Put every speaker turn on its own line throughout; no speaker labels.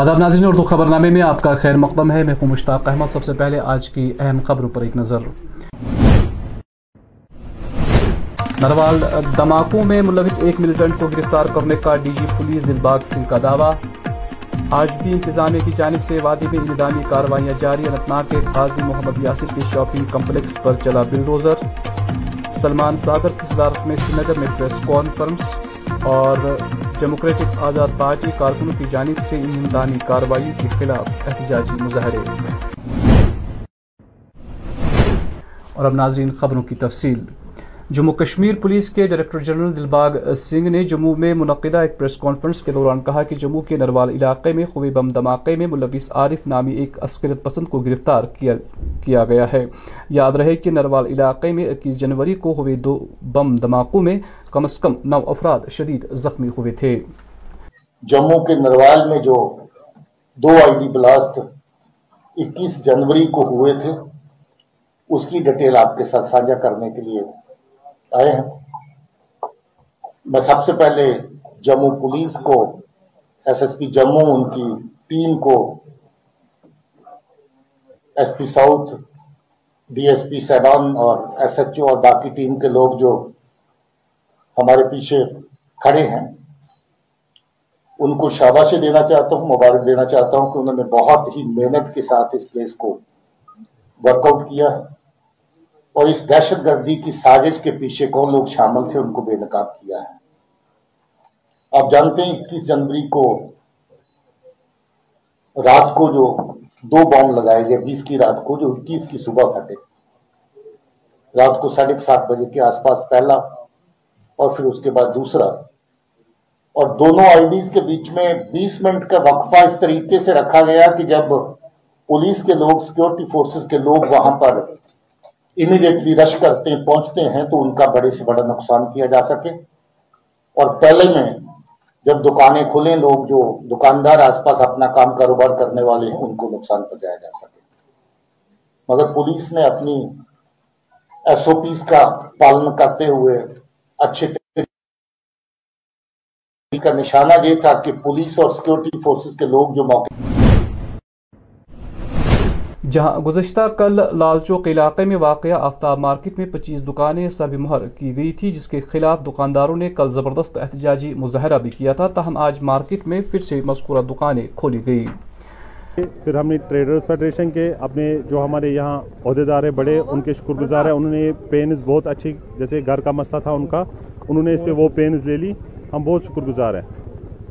آداب ناظرین، اردو خبرنامے میں آپ کا خیر مقدم ہے۔ میں ہوں مشتاق احمد۔ سب سے پہلے آج کی اہم خبروں پر ایک نظر۔ نروال دھماکوں میں ملوث ایک ملیٹنٹ کو گرفتار کرنے کا D G police Dilbagh Singh کا دعویٰ۔ آج بھی انتظامیہ کی جانب سے وادی میں انتظامی کارروائیاں جاری۔ انتناگ کے غازی محمد یاسر کے شاپنگ کمپلیکس پر چلا بلڈوزر۔ سلمان ساگر کی صدارت میں سری نگر میں پریس کانفرنس اور ڈیموکریٹک آزاد پارٹی کارکنوں کی جانب سے انتظامی کارروائی کے خلاف احتجاجی مظاہرے۔ اور اب ناظرین خبروں کی تفصیل۔ جموں کشمیر پولیس کے ڈائریکٹر جنرل دلباغ سنگھ نے جموں میں منعقدہ ایک پریس کانفرنس کے دوران کہا کہ جموں کے نروال علاقے میں خوبی بم دھماکے میں ملوث عارف نامی ایک عسکریت پسند کو گرفتار کیا گیا ہے۔ یاد رہے کہ نروال علاقے میں اکیس جنوری کو ہوئے دو بم دھماکوں میں کم از کم نو افراد شدید زخمی ہوئے تھے۔
جموں کے نروال میں جو دو آئی ڈی بلاسٹ اکیس جنوری کو ہوئے تھے، اس کی ڈیٹیل آپ کے ساتھ سانجا کرنے کے لیے آئے ہیں۔ میں سب سے پہلے جموں پولیس کو، ایس ایس پی جموں، ان کی ٹیم کو، S P south, D S P صاحبان اور ایس ایچ او اور باقی ٹیم کے لوگ جو ہمارے پیچھے کھڑے ہیں۔ ان کو شاباشی دینا چاہتا ہوں، مبارک دینا چاہتا ہوں کہ انہوں نے بہت ہی محنت کے ساتھ اس پلیس کو ورک آؤٹ کیا اور اس دہشت گردی کی سازش کے پیچھے کون لوگ شامل تھے، ان کو بے نقاب کیا ہے۔ آپ جانتے ہیں، اکیس جنوری کو رات کو جو دو بام لگائے گئے، بیس کی رات کو، جو اکیس کی صبح پھٹے۔ رات کو ساڑھے سات بجے کے آس پاس پہلا اور پھر اس کے بعد دوسرا۔ اور دونوں آئی ڈیز کے بیچ میں بیس منٹ کا وقفہ اس طریقے سے رکھا گیا کہ جب پولیس کے لوگ سیکورٹی فورسز کے لوگ وہاں پر امیڈیٹلی رش کرتے، پہنچتے ہیں، تو ان کا بڑے سے بڑا نقصان کیا جا سکے۔ اور پہلے میں جب دکانیں کھلیں، لوگ جو دکاندار آس پاس اپنا کام کاروبار کرنے والے ہیں، ان کو نقصان پہنچایا جا سکے۔ مگر پولیس نے اپنی ایس او پیز کا پالن کرتے ہوئے اچھے کا نشانہ یہ تھا کہ پولیس اور سیکورٹی فورسز کے لوگ جو موقع
جہاں گزشتہ کل لال چوک علاقے میں واقع آفتاب مارکیٹ میں پچیس دکانیں سب مہر کی گئی تھی، جس کے خلاف دکانداروں نے کل زبردست احتجاجی مظاہرہ بھی کیا تھا، تاہم آج مارکیٹ میں پھر سے مذکورہ دکانیں کھولی گئی
پھر ہم نے ٹریڈرز فیڈریشن کے اپنے جو ہمارے یہاں عہدیدار ہیں بڑے ان کے شکر گزار ہیں۔ انہوں نے پینز بہت اچھی جیسے گھر کا مسئلہ تھا ان کا انہوں نے اس پہ وہ پینز لے لی۔ ہم بہت شکر گزار ہیں۔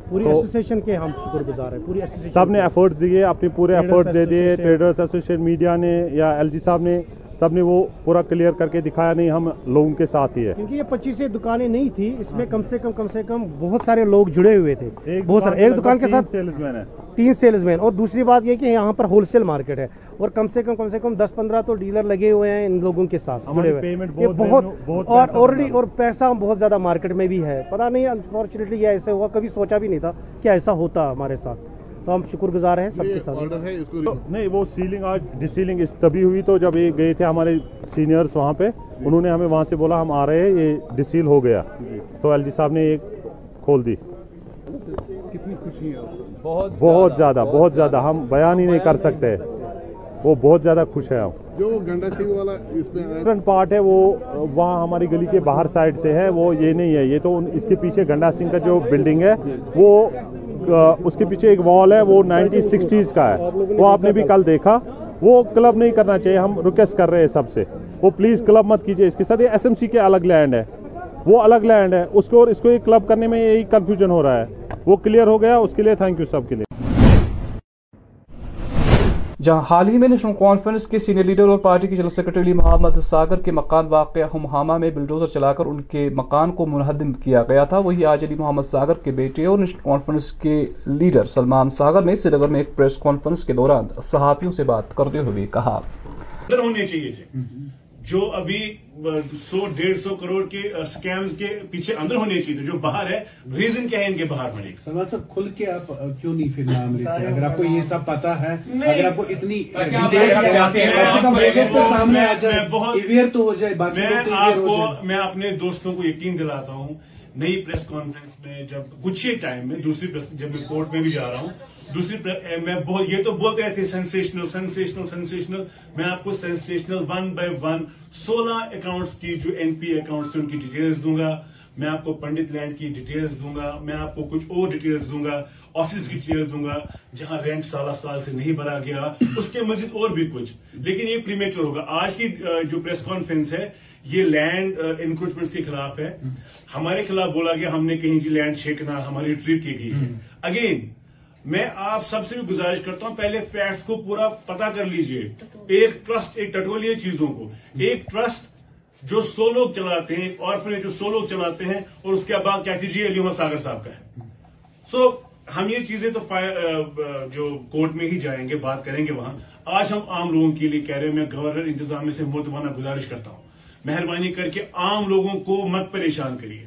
پوری ایسوسیشن کے ہم شکر گزار ہیں پوری سب
نے ایفرٹس دیے اپنے پورے ایفرٹس دے دیے۔ ٹریڈرز ایسوسیشن میڈیا نے یا ایل جی صاحب نے سب نے وہ پورا کلیئر کر کے دکھایا نہیں ہم لوگوں کے ساتھ ہی ہے
کیونکہ یہ پچیس دکانیں نہیں تھی اس میں کم سے کم کم سے کم بہت سارے لوگ جڑے ہوئے تھے۔
بہت سارے ایک دکان کے ساتھ سیلز مین ہے
تین سیلز مین اور دوسری بات یہ کہ یہاں پر ہول سیل مارکیٹ ہے۔ اور کم سے کم کم سے کم دس پندرہ تو ڈیلر لگے ہوئے ہیں ان لوگوں کے ساتھ
جڑے ہوئے۔ بہت اور آلریڈی اور
پیسہ بہت زیادہ مارکیٹ میں بھی ہے۔ پتا نہیں انفارچونیٹلی یہ ایسے ہوا کبھی سوچا بھی نہیں تھا کہ ایسا ہوتا ہمارے ساتھ۔ تو ہم شکر گزار ہیں سب کے ساتھ۔
نہیں وہ سیلنگ آج ڈی سیلنگ اس تبھی ہوئی تو جب یہ گئے تھے ہمارے سینئرز وہاں پہ انہوں نے ہمیں وہاں سے بولا ہم آ رہے ہیں یہ ڈی سیل ہو گیا۔ تو ایل جی صاحب نے ایک کھول دی۔ کتنی خوشی ہے۔ بہت زیادہ بہت زیادہ۔ ہم بیان ہی نہیں کر سکتے۔ وہ بہت زیادہ خوش ہے ہم۔
جو گنڈا سنگھ والا اس میں
ڈفرنٹ پارٹ ہے وہ وہاں ہماری گلی کے باہر سائڈ سے ہے وہ یہ نہیں ہے۔ یہ تو اس کے پیچھے گنڈا سنگھ کا جو بلڈنگ ہے وہ اس کے پیچھے ایک وال ہے، وہ نائنٹی سکسٹیز کا ہے۔ وہ آپ نے بھی کل دیکھا۔ وہ کلب نہیں کرنا چاہیے، ہم ریکویسٹ کر رہے ہیں سب سے۔ وہ پلیز کلب مت کیجیے اس کے ساتھ یہ ایس ایم سی کے الگ لینڈ ہے۔ وہ الگ لینڈ ہے۔ اس کو اور اس کو یہ کلب کرنے میں یہی کنفیوژن ہو رہا ہے۔ وہ کلیئر ہو گیا، اس کے لیے تھینک یو سب کے لیے۔
جہاں حال ہی میں نیشنل کانفرنس کے سینئر لیڈر اور پارٹی کے جنرل سیکرٹری محمد ساگر کے مکان واقع ہمہامہ میں بلڈوزر چلا کر ان کے مکان کو منہدم کیا گیا تھا۔ وہی آج علی محمد ساگر کے بیٹے اور نیشنل کانفرنس کے لیڈر سلمان ساگر نے سری نگر میں ایک پریس کانفرنس کے دوران صحافیوں سے بات کرتے ہوئے کہا۔
ہونے چاہیے جو ابھی سو ڈیڑھ سو کروڑ کے سکیمز کے پیچھے اندر ہونے چاہیے جو باہر ہے ریزن کیا ہے ان کے باہر ہونے کا
سلمان صاحب کھل کے آپ کیوں نہیں پھر نام لیتے اگر آپ کو یہ سب پتا ہے اگر آپ کو اتنی سامنے آ جائے
اویئر
تو ہو جائے
میں اپنے دوستوں کو یقین دلاتا ہوں نئی پریس کانفرنس میں جب کچھ ہی ٹائم میں دوسری جب میں کورٹ میں بھی جا رہا ہوں دوسری میں یہ تو بولتے رہے تھے سینسیشنل سینسیشنل میں آپ کو سینسیشنل ون بائی ون سولہ اکاؤنٹس کی جو این پی اکاؤنٹس ان کی ڈیٹیلز دوں گا. میں آپ کو پنڈت لینڈ کی ڈیٹیلز دوں گا. میں آپ کو کچھ اور ڈیٹیلز دوں گا. آفس کی ڈیٹیلز دوں گا جہاں رینٹ سالہ سال سے نہیں بھرا گیا. اس کے مزید اور بھی کچھ. لیکن یہ پریمیچور ہوگا. آج کی جو پریس کانفرنس ہے یہ لینڈ انکروچمنٹ کے خلاف ہے. ہمارے خلاف بولا گیا ہم نے کہیں جی لینڈ چھ کنار ہماری ٹریپ کی گئی اگین میں آپ سب سے بھی گزارش کرتا ہوں، پہلے فیکٹس کو پورا پتا کر لیجیے۔ ایک ٹرسٹ ایک ٹٹولیے چیزوں کو۔ ایک ٹرسٹ جو سو لوگ چلاتے ہیں اور پھر جو سو لوگ چلاتے ہیں، اور اس کے بعد کیا کیجیے، علی محمد ساگر صاحب کا ہے۔ سو ہم یہ چیزیں تو جو کورٹ میں ہی جائیں گے، بات کریں گے وہاں۔ آج ہم عام لوگوں کے لیے کہہ رہے ہیں، میں گورنر انتظامیہ سے مرتبانہ گزارش کرتا ہوں۔ مہربانی کر کے عام لوگوں کو مت پریشان کریے۔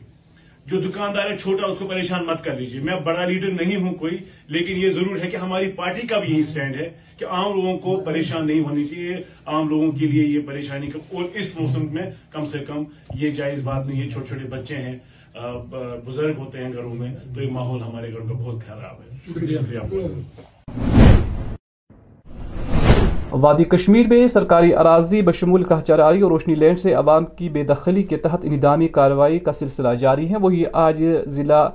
جو دکاندار ہے، چھوٹا، اس کو پریشان مت کر لیجیے میں بڑا لیڈر نہیں ہوں کوئی، لیکن یہ ضرور ہے کہ ہماری پارٹی کا بھی یہی سٹینڈ ہے کہ عام لوگوں کو پریشان نہیں ہونی چاہیے، عام لوگوں کے لیے یہ پریشانی اور اس موسم میں کم سے کم یہ جائز بات نہیں ہے، چھوٹے چھوٹے بچے ہیں بزرگ ہوتے ہیں گھروں میں، تو یہ ماحول ہمارے گھر کا بہت خراب ہے۔ شکریہ۔
وادی کشمیر میں سرکاری اراضی بشمول کہچراری اور روشنی لینڈ سے عوام کی بے دخلی کے تحت اندامی کارروائی کا سلسلہ جاری ہے۔ وہی آج ضلع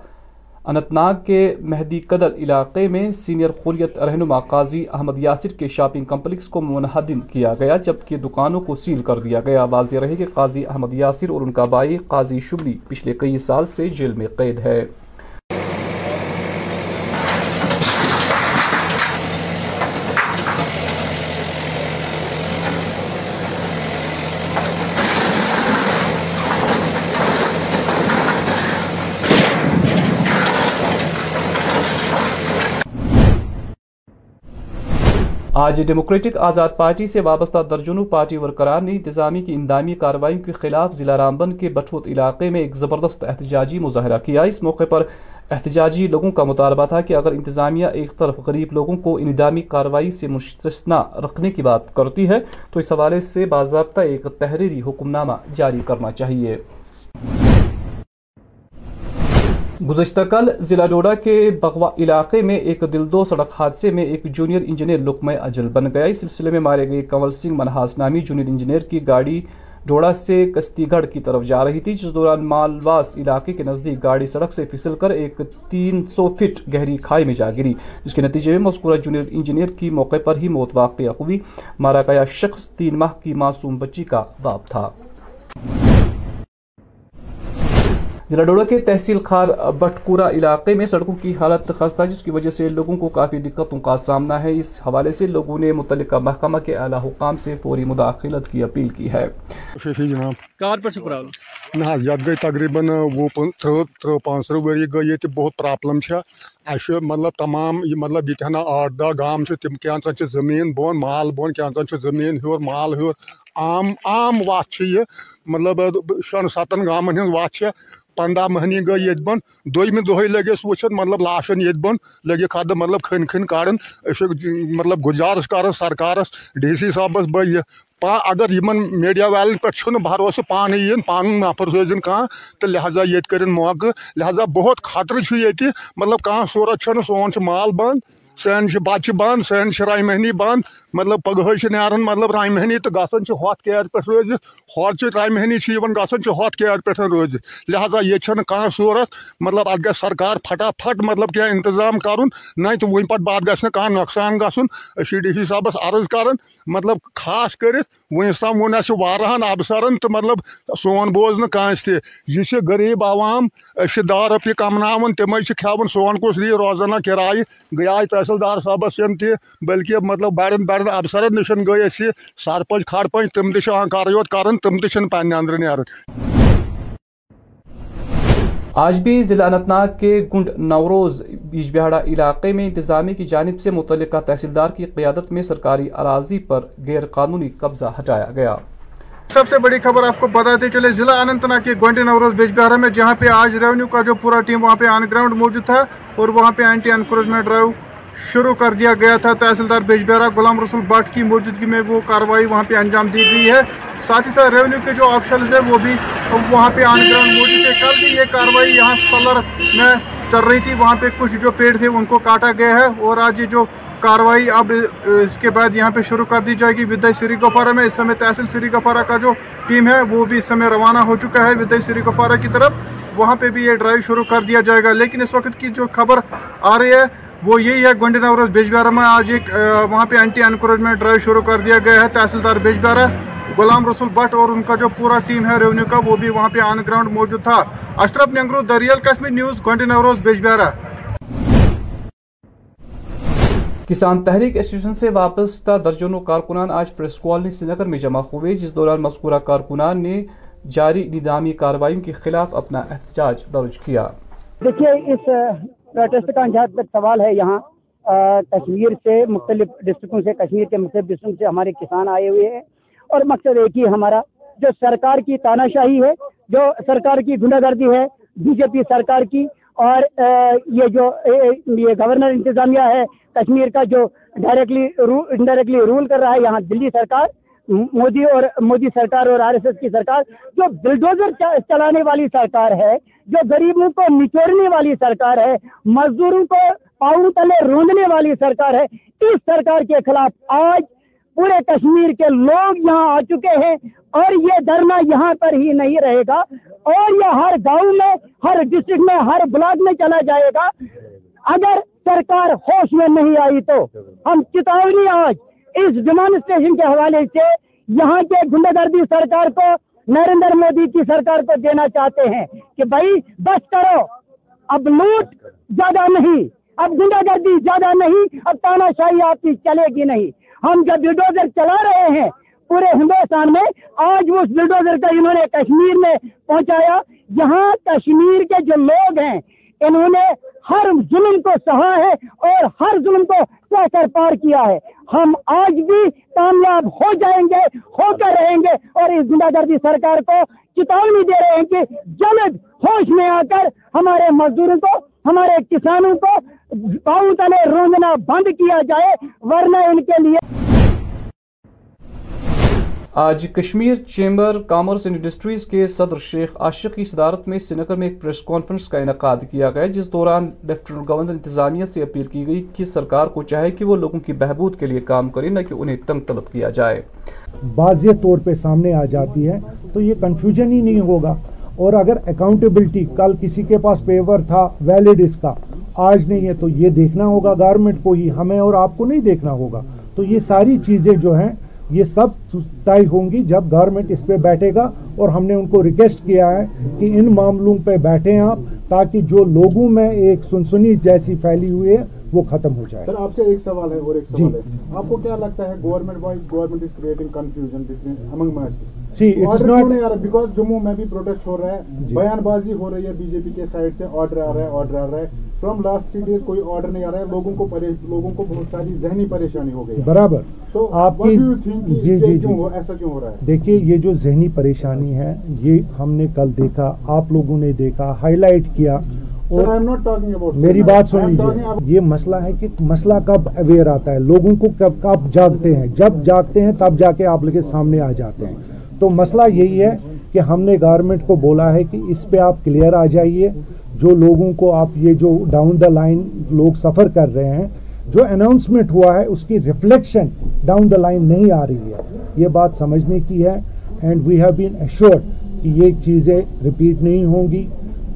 اننت ناگ کے مہدی قدر علاقے میں سینئر خوریت رہنما قاضی احمد یاسر کے شاپنگ کمپلیکس کو منہدم کیا گیا، جبکہ دکانوں کو سیل کر دیا گیا۔ واضح رہے کہ قاضی احمد یاسر اور ان کا بائی قاضی شبلی پچھلے کئی سال سے جیل میں قید ہے آج ڈیموکریٹک آزاد پارٹی سے وابستہ درجنوں پارٹی ورکران نے انتظامی کی اندامی کارروائیوں کے خلاف ضلع رامبن کے بٹھوت علاقے میں ایک زبردست احتجاجی مظاہرہ کیا۔ اس موقع پر احتجاجی لوگوں کا مطالبہ تھا کہ اگر انتظامیہ ایک طرف غریب لوگوں کو اندامی کارروائی سے مستثنا رکھنے کی بات کرتی ہے، تو اس حوالے سے باضابطہ ایک تحریری حکم نامہ جاری کرنا چاہیے۔ گزشتہ کل ضلع ڈوڑا کے بغوا علاقے میں ایک دل دو سڑک حادثے میں ایک جونیئر انجینئر لقمہ اجل بن گیا۔ اس سلسلے میں مارے گئے کنول سنگھ منہاس نامی جونیئر انجینئر کی گاڑی ڈوڑا سے کستی گڑھ کی طرف جا رہی تھی، جس دوران مالواس علاقے کے نزدیک گاڑی سڑک سے پھسل کر ایک تین سو فٹ گہری کھائی میں جا گری۔ جس کے نتیجے میں مذکورہ جونیئر انجینئر کی موقع پر ہی موت واقع ہوئی۔ مارا گیا شخص تین ماہ کی معصوم بچی کا باپ تھا۔ ضلع ڈوڑا کے تحصیل خار بٹکورا علاقے میں سڑکوں کی حالت خستہ جس کی وجہ سے لوگوں کو کافی دقتوں کا سامنا ہے۔ اس حوالے سے لوگوں نے متعلقہ محکمہ کے اعلی حکام سے فوری مداخلت کی اپیل کی ہے۔
جی،
کار پر
نہ حظ یت گئی تقریباً وہ ترہ ترہ پانچ ترہ وری گئی یہ بہت پرابلم اہم مطلب تمام مطلب یہ آٹھ دہ گام تم کینچن زمین بون مال بون کینچن زمین ہور مال ہور عام عام وت یہ مطلب شن ستن گامن ہز وت پندہ مہنی گئی یہ بند دمہ لگ لگس وچن مطلب لاشن یہ بند لگکھ ادھ مطلب کھن کھن کڑن مطلب گزارش کر سرکارس ڈی سی صاحبس بہ یہ پا، اگر یمن میڈیا والن پہ بھروسہ پانے ین پان نفر سوزن کھانا تو لہذا یہ کرن موقع لہذا بہت خطرہ یہ مطلب کھانا صورت سون مال بند، سین بچہ بند، سین شرائی مہنی بند مطلب پگہ نیران مطلب رامہ مہنی تو گھن ہوت کیر پہ روزت ہوت رامہ ہنی گھن ہوت کیر پہ روزت لہذا یہ کھانا صورت؟ مطلب ات گھر سرکار پھٹافٹ مطلب کی انتظام کر تو ون پہ بعد گھس کھانا نقصان گھن سی ڈی سی صاحبس عرض کر مطلب خاص کر ونس تم وون وارہن افسرن تو مطلب سون بوز ناس تہ یہ غریب عوام دہ روپیہ کمن تمے کھان سون کس دی روزانہ کرائے گیا تحصیل دار صاحب سن تہ بلکہ مطلب بڑے بڑے کڑان افسرن نش گئی اس سرپنچ کھڑپنچ تم تہ اہنکار یوت کر تم تہ پہ اندر نیران
آج بھی ضلع اننت ناگ کے گنڈ نوروز بیج بہاڑا علاقے میں انتظامیہ کی جانب سے متعلقہ تحصیلدار کی قیادت میں سرکاری اراضی پر غیر قانونی قبضہ ہٹایا گیا۔
سب سے بڑی خبر آپ کو بتاتے چلے ضلع اننت ناگ کے گنڈ نوروز بیج بہارا میں جہاں پہ آج ریونیو کا جو پورا ٹیم وہاں پہ آن گراؤنڈ موجود تھا اور وہاں پہ اینٹی انکروچمنٹ ڈرائیو شروع کر دیا گیا تھا۔ تحصیلدار بیجبیرا غلام رسول بٹ کی موجودگی میں وہ کاروائی وہاں پہ انجام دی گئی ہے۔ ساتھ ہی ساتھ ریونیو کے جو آپشنز ہیں وہ بھی وہاں پہ آن گراؤنڈ موجود ہے کل بھی یہ کاروائی یہاں سلر میں چل رہی تھی۔ وہاں پہ کچھ جو پیڑ تھے ان کو کاٹا گیا ہے اور آج یہ جو کاروائی اب اس کے بعد یہاں پہ شروع کر دی جائے گی۔ ودے سری گفارہ میں اس سمے تحصیل سری گفارہ کا جو ٹیم ہے وہ بھی اس سمے روانہ ہو چکا ہے۔ ودے سری گفارہ کی طرف وہاں پہ بھی یہ ڈرائیو شروع کر دیا جائے گا۔ لیکن اس وقت کی جو خبر آ رہی ہے وہ یہی ہے گونڈی نوروز بیج بیجبارہ میں آج ایک وہاں پہ اینٹی انکروچمنٹ ڈرائیو شروع کر دیا گیا ہے تحصیلدار بیجبارہ غلام رسول بٹ اور ان کا جو پورا ٹیم ہے ریونیو کا وہ بھی وہاں پہ آن گراؤنڈ موجود تھا۔ اشرف ننگرو دریال کشمیر نیوز نوروز بیج بیجبارہ
کسان تحریک ایسوسیشن سے وابستہ درجنوں کارکنان آج پریس کالونی سری نگر میں جمع ہوئے جس دوران مذکورہ کارکنان نے جاری ندامی کاروائیوں کے خلاف اپنا احتجاج درج کیا۔
دیکھیے اس ٹیسٹ کا انجہاد تک سوال ہے یہاں کشمیر سے مختلف ڈسٹرکوں سے، کشمیر کے مختلف ڈسٹرکوں سے ہمارے کسان آئے ہوئے ہیں۔ اور مقصد ایک ہی ہمارا، جو سرکار کی تانہ شاہی ہے، جو سرکار کی گناہ گردی ہے، بی جے پی سرکار کی۔ اور یہ جو یہ گورنر انتظامیہ ہے، کشمیر کا جو ڈائریکٹلی انڈائریکٹلی رول کر رہا ہے، یہاں دلی سرکار۔ مودی اور مودی سرکار اور آر ایس ایس کی سرکار، جو بلڈوزر چلانے والی سرکار ہے، جو غریبوں کو نچوڑنے والی سرکار ہے، مزدوروں کو پاؤں تلے روندنے والی سرکار ہے، اس سرکار کے خلاف آج پورے کشمیر کے لوگ یہاں آ چکے ہیں اور یہ دھرنا یہاں پر ہی نہیں رہے گا اور یہ ہر گاؤں میں، ہر ڈسٹرکٹ میں، ہر بلاک میں چلا جائے گا۔ اگر سرکار ہوش میں نہیں آئی تو ہم چتاونی آج اس جمان اسٹیشن کے حوالے سے یہاں کے ذمہ دردی سرکار کو، نریندر مودی کی سرکار کو دینا چاہتے ہیں کہ بھائی بس کرو۔ اب لوٹ زیادہ نہیں۔ اب گنڈا گردی زیادہ نہیں۔ اب تانا شاہی آپ کی چلے گی نہیں۔ ہم جب بلڈوزر چلا رہے ہیں پورے ہندوستان میں، آج اس بلڈوزر کا انہوں نے کشمیر میں پہنچایا۔ یہاں کشمیر کے جو لوگ ہیں انہوں نے ہر ظلم کو سہا ہے اور ہر ظلم کو سہ کر پار کیا ہے۔ ہم آج بھی کامیاب ہو جائیں گے، ہو کر رہیں گے اور اس گنڈا گردی سرکار کو چتاونی دے رہے ہیں کہ جلد ہوش میں آ کر ہمارے مزدوروں کو، ہمارے کسانوں کو بہت تلے روندنا بند کیا جائے، ورنہ ان کے لیے
آج Kashmir chamber commerce and industries کے صدر شیخ عاشق کی صدارت میں سرینگر میں ایک پریس کانفرنس کا انعقاد کیا گیا، جس دوران لیفٹیننٹ گورنر انتظامیہ سے اپیل کی گئی کہ سرکار کو چاہے کہ وہ لوگوں کی بہبود کے لیے کام کرے، نہ کہ انہیں تنگ طلب کیا جائے۔
واضح طور پہ سامنے آ جاتی ہے تو یہ کنفیوژن ہی نہیں ہوگا۔ اور اگر اکاؤنٹیبلٹی کل کسی کے پاس پیور تھا ویلڈ اس کا، آج نہیں ہے تو یہ دیکھنا ہوگا۔ گارمنٹ کو ہی، ہمیں اور آپ کو نہیں دیکھنا ہوگا۔ تو یہ ساری چیزیں جو ہیں یہ سب تائی ہوں گی جب گورنمنٹ اس پہ بیٹھے گا اور ہم نے ان کو ریکویسٹ کیا ہے کہ ان معاملوں پہ بیٹھیں آپ تاکہ جو لوگوں میں ایک سنسنی جیسی پھیلی ہوئی ہے وہ ختم ہو جائے۔ سر
آپ سے ایک سوال ہے اور ایک جی۔ سوال ہے۔ آپ کو کیا لگتا ہے government wise government is creating confusion among masses Jammu میں بھی پروٹیسٹ ہو رہا ہے۔
جی۔
بیان بازی ہو رہی ہے بی جے پی کے سائڈ سے آرڈر آ رہا ہے آرڈر آ رہا ہے۔ فرام لاسٹ تھری ڈیز کوئی آرڈر نہیں آ رہا ہے۔ لوگوں کو لوگوں کو بہت ساری ذہنی پریشانی ہو گئی
برابر۔
تو آپ جی جی جی۔ ایسا کیوں ہو رہا ہے؟
دیکھیے یہ جو ذہنی پریشانی ہے یہ ہم نے کل دیکھا آپ لوگوں نے دیکھا ہائی لائٹ کیا
میری بات سن لیجیے
یہ مسئلہ ہے کہ مسئلہ کب اویئر آتا ہے؟ لوگوں کو کب کب جاگتے ہیں؟ جب جاگتے ہیں تب جا کے آپ لوگ سامنے آ جاتے ہیں۔ تو مسئلہ یہی ہے کہ ہم نے گارمنٹ کو بولا ہے کہ اس پہ آپ کلیئر آ جائیے۔ جو لوگوں کو آپ یہ جو ڈاؤن دا لائن لوگ سفر کر رہے ہیں جو اناؤنسمنٹ ہوا ہے اس کی ریفلیکشن ڈاؤن دا لائن نہیں آ رہی ہے۔ یہ بات سمجھنے کی ہے۔ And we have been assured کہ یہ چیزیں ریپیٹ نہیں ہوں گی۔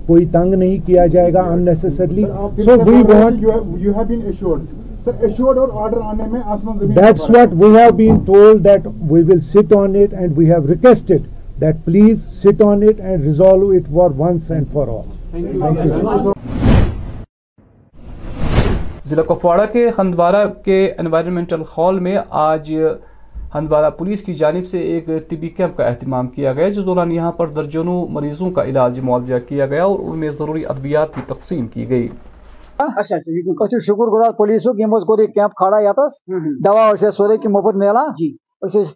کوئی تنگ نہیں کیا جائے گا unnecessarily so we want
you have been assured That's what
we have been told that we will sit on it and we have requested that please sit on it and resolve it for once and for all. Thank you. Thank you.
ضلع کپواڑہ کے ہندوارہ کے environmental hall میں آج Handwara police کی جانب سے ایک طبی کیمپ کا اہتمام کیا گیا جس دوران یہاں پر درجنوں مریضوں کا علاج معاوضہ کیا گیا اور ان میں ضروری ادویات کی تقسیم کی گئی
اچھا شکر گزار پولیس کو کیمپ کھڑا یتس دوا سورے کی مفت ملا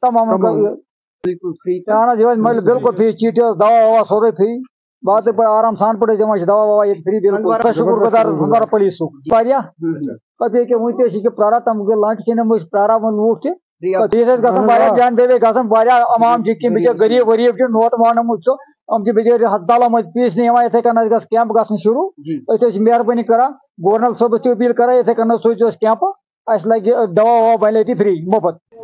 تمام مل بالکل فری چیٹ دوا ووا سورے فری بات پہ آرام سان پہ دوا ووا یہ فری بالکل شکر گزار ہندار پولیس پتہ کہ ونس کہ پارا تم گئی لنچ کھین پارا ون لوک تھی بیس گا جان بیوی گا امام جی کم بچے غریب وریب نوت وانم ہم بچے ہسپتالوں مجھ پیس نہیں یتھے کن گز کیمپ گھن شروع اتنے مہربانی کران گورنر صبس تھی کر کران کیمپ اس لگہ دوا ووا بنے فری مفت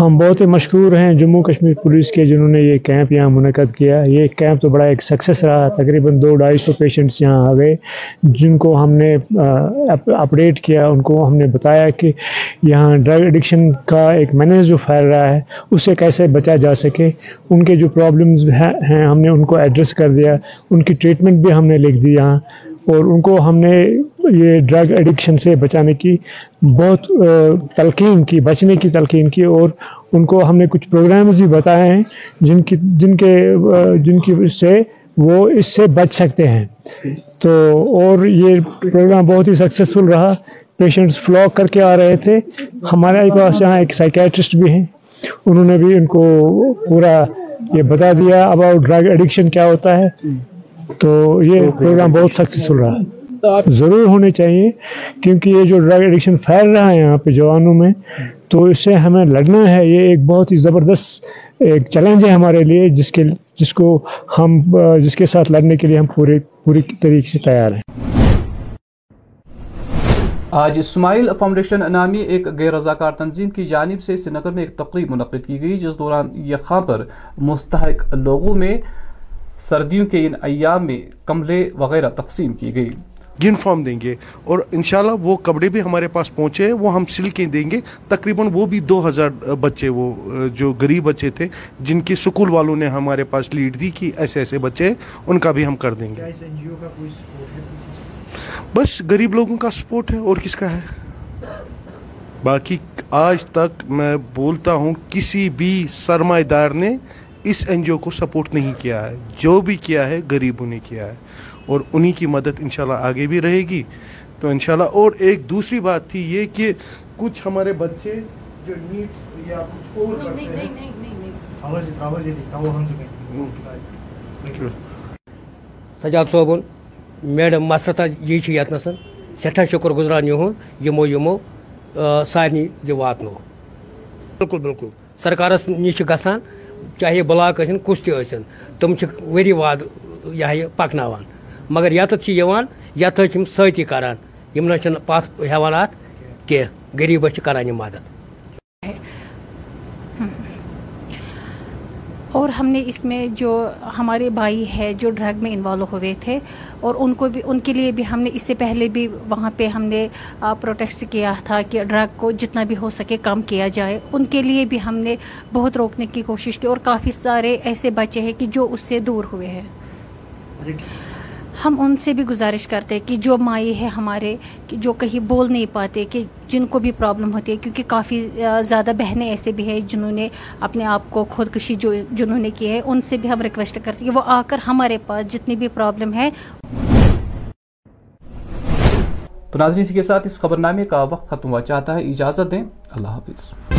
ہم بہت ہی مشکور ہیں جموں کشمیر پولیس کے جنہوں نے یہ کیمپ یہاں منعقد کیا۔ یہ کیمپ تو بڑا ایک سکسیس رہا۔ تقریباً دو ڈھائی سو پیشنٹس یہاں آ گئے۔ جن کو ہم نے اپڈیٹ کیا، ان کو ہم نے بتایا کہ یہاں ڈرگ ایڈکشن کا ایک مینیج جو پھیل رہا ہے، اسے کیسے بچا جا سکے؟ ان کے جو پرابلمز ہیں ہم نے ان کو ایڈریس کر دیا۔ ان کی ٹریٹمنٹ بھی ہم نے لکھ دی یہاں۔ اور ان کو ہم نے یہ ڈرگ ایڈکشن سے بچانے کی بہت تلقین کی، بچنے کی تلقین کی اور ان کو ہم نے کچھ پروگرامز بھی بتائے ہیں جن کی، جن کے جن کی سے وہ اس سے بچ سکتے ہیں۔ تو اور یہ پروگرام بہت ہی سکسیزفل رہا۔ پیشنٹس فلاک کر کے آ رہے تھے۔ ہمارے پاس یہاں ایک سائکیٹرسٹ بھی ہیں۔ انہوں نے بھی ان کو پورا یہ بتا دیا۔ اباؤٹ ڈرگ ایڈکشن کیا ہوتا ہے۔ تو یہ پروگرام بہت سکسیزفل رہا۔ ضرور ہونے چاہیے کیونکہ یہ جو ڈرگ ایڈکشن پھیل رہا ہے یہاں پہ جوانوں میں تو اس سے ہمیں لڑنا ہے۔ یہ ایک بہت ہی زبردست ایک چیلنج ہے ہمارے لیے جس کے جس کو ہم جس کے ساتھ لڑنے کے لیے ہم پورے پوری طریقے سے تیار ہیں۔
آج اسماعیل فاؤنڈیشن نامی ایک غیر رضاکار تنظیم کی جانب سے سری نگر میں ایک تقریب منعقد کی گئی جس دوران یخاں پر مستحق لوگوں میں سردیوں کے ان ایام میں کملے وغیرہ تقسیم کی گئی۔
یونیفارم دیں گے اور انشاءاللہ وہ کپڑے بھی ہمارے پاس پہنچے وہ ہم سل کے دیں گے۔ تقریباً وہ بھی دو ہزار بچے وہ جو غریب بچے تھے جن کے سکول والوں نے ہمارے پاس لیڈ دی کہ ایسے ایسے بچے ان کا بھی ہم کر دیں گے۔ بس غریب لوگوں کا سپورٹ ہے اور کس کا ہے؟ باقی آج تک میں بولتا ہوں کسی بھی سرمایہ دار نے اس این جی او کو سپورٹ نہیں کیا ہے۔ جو بھی کیا ہے غریبوں نے کیا ہے۔ اور انہی کی مدد انشاءاللہ آگے بھی رہے گی۔ تو انشاءاللہ اور ایک دوسری بات تھی یہ کہ کچھ ہمارے بچے جو نیٹ یا کچھ
اور
سجاد صوبن میڈم مسرت جی یتنس سٹھا شکر گزران یہند یمو یمو۔ سارے یہ واتنو بالکل بالکل۔ سرکارس نش گژھان چاہے بلاک ٲسِن کُس تہِ ٲسِن تِم چھِ ؤری واد یہِ ہا یہِ پَکناوان۔ مگر یَتَتھ چھِ یِوان یَتھ حظ چھِ یِم سۭتی کَران۔ یِم نہ حظ چھِنہٕ پَتھ ہٮ۪وان اَتھ کینٛہہ غریٖبَس چھِ کَران یہِ مَدد۔
اور ہم نے اس میں جو ہمارے بھائی ہے جو ڈرگ میں انوالو ہوئے تھے اور ان کو بھی ان کے لیے بھی ہم نے اس سے پہلے بھی وہاں پہ ہم نے پروٹیسٹ کیا تھا کہ ڈرگ کو جتنا بھی ہو سکے کم کیا جائے۔ ان کے لیے بھی ہم نے بہت روکنے کی کوشش کی اور کافی سارے ایسے بچے ہیں کہ جو اس سے دور ہوئے ہیں۔ جی۔ ہم ان سے بھی گزارش کرتے کہ جو مائی ہے ہمارے، کہ جو کہیں بول نہیں پاتے، کہ جن کو بھی پرابلم ہوتی ہے، کیونکہ کافی زیادہ بہنیں ایسے بھی ہیں جنہوں نے اپنے آپ کو خودکشی جو، جنہوں نے کی ہے، ان سے بھی ہم ریکویسٹ کرتے ہیں کہ وہ آ کر ہمارے پاس جتنی بھی پرابلم ہے
تو ناظرین کے ساتھ اس خبر نامے کا وقت ختم ہوا، چاہتا ہے اجازت دیں۔ اللہ حافظ۔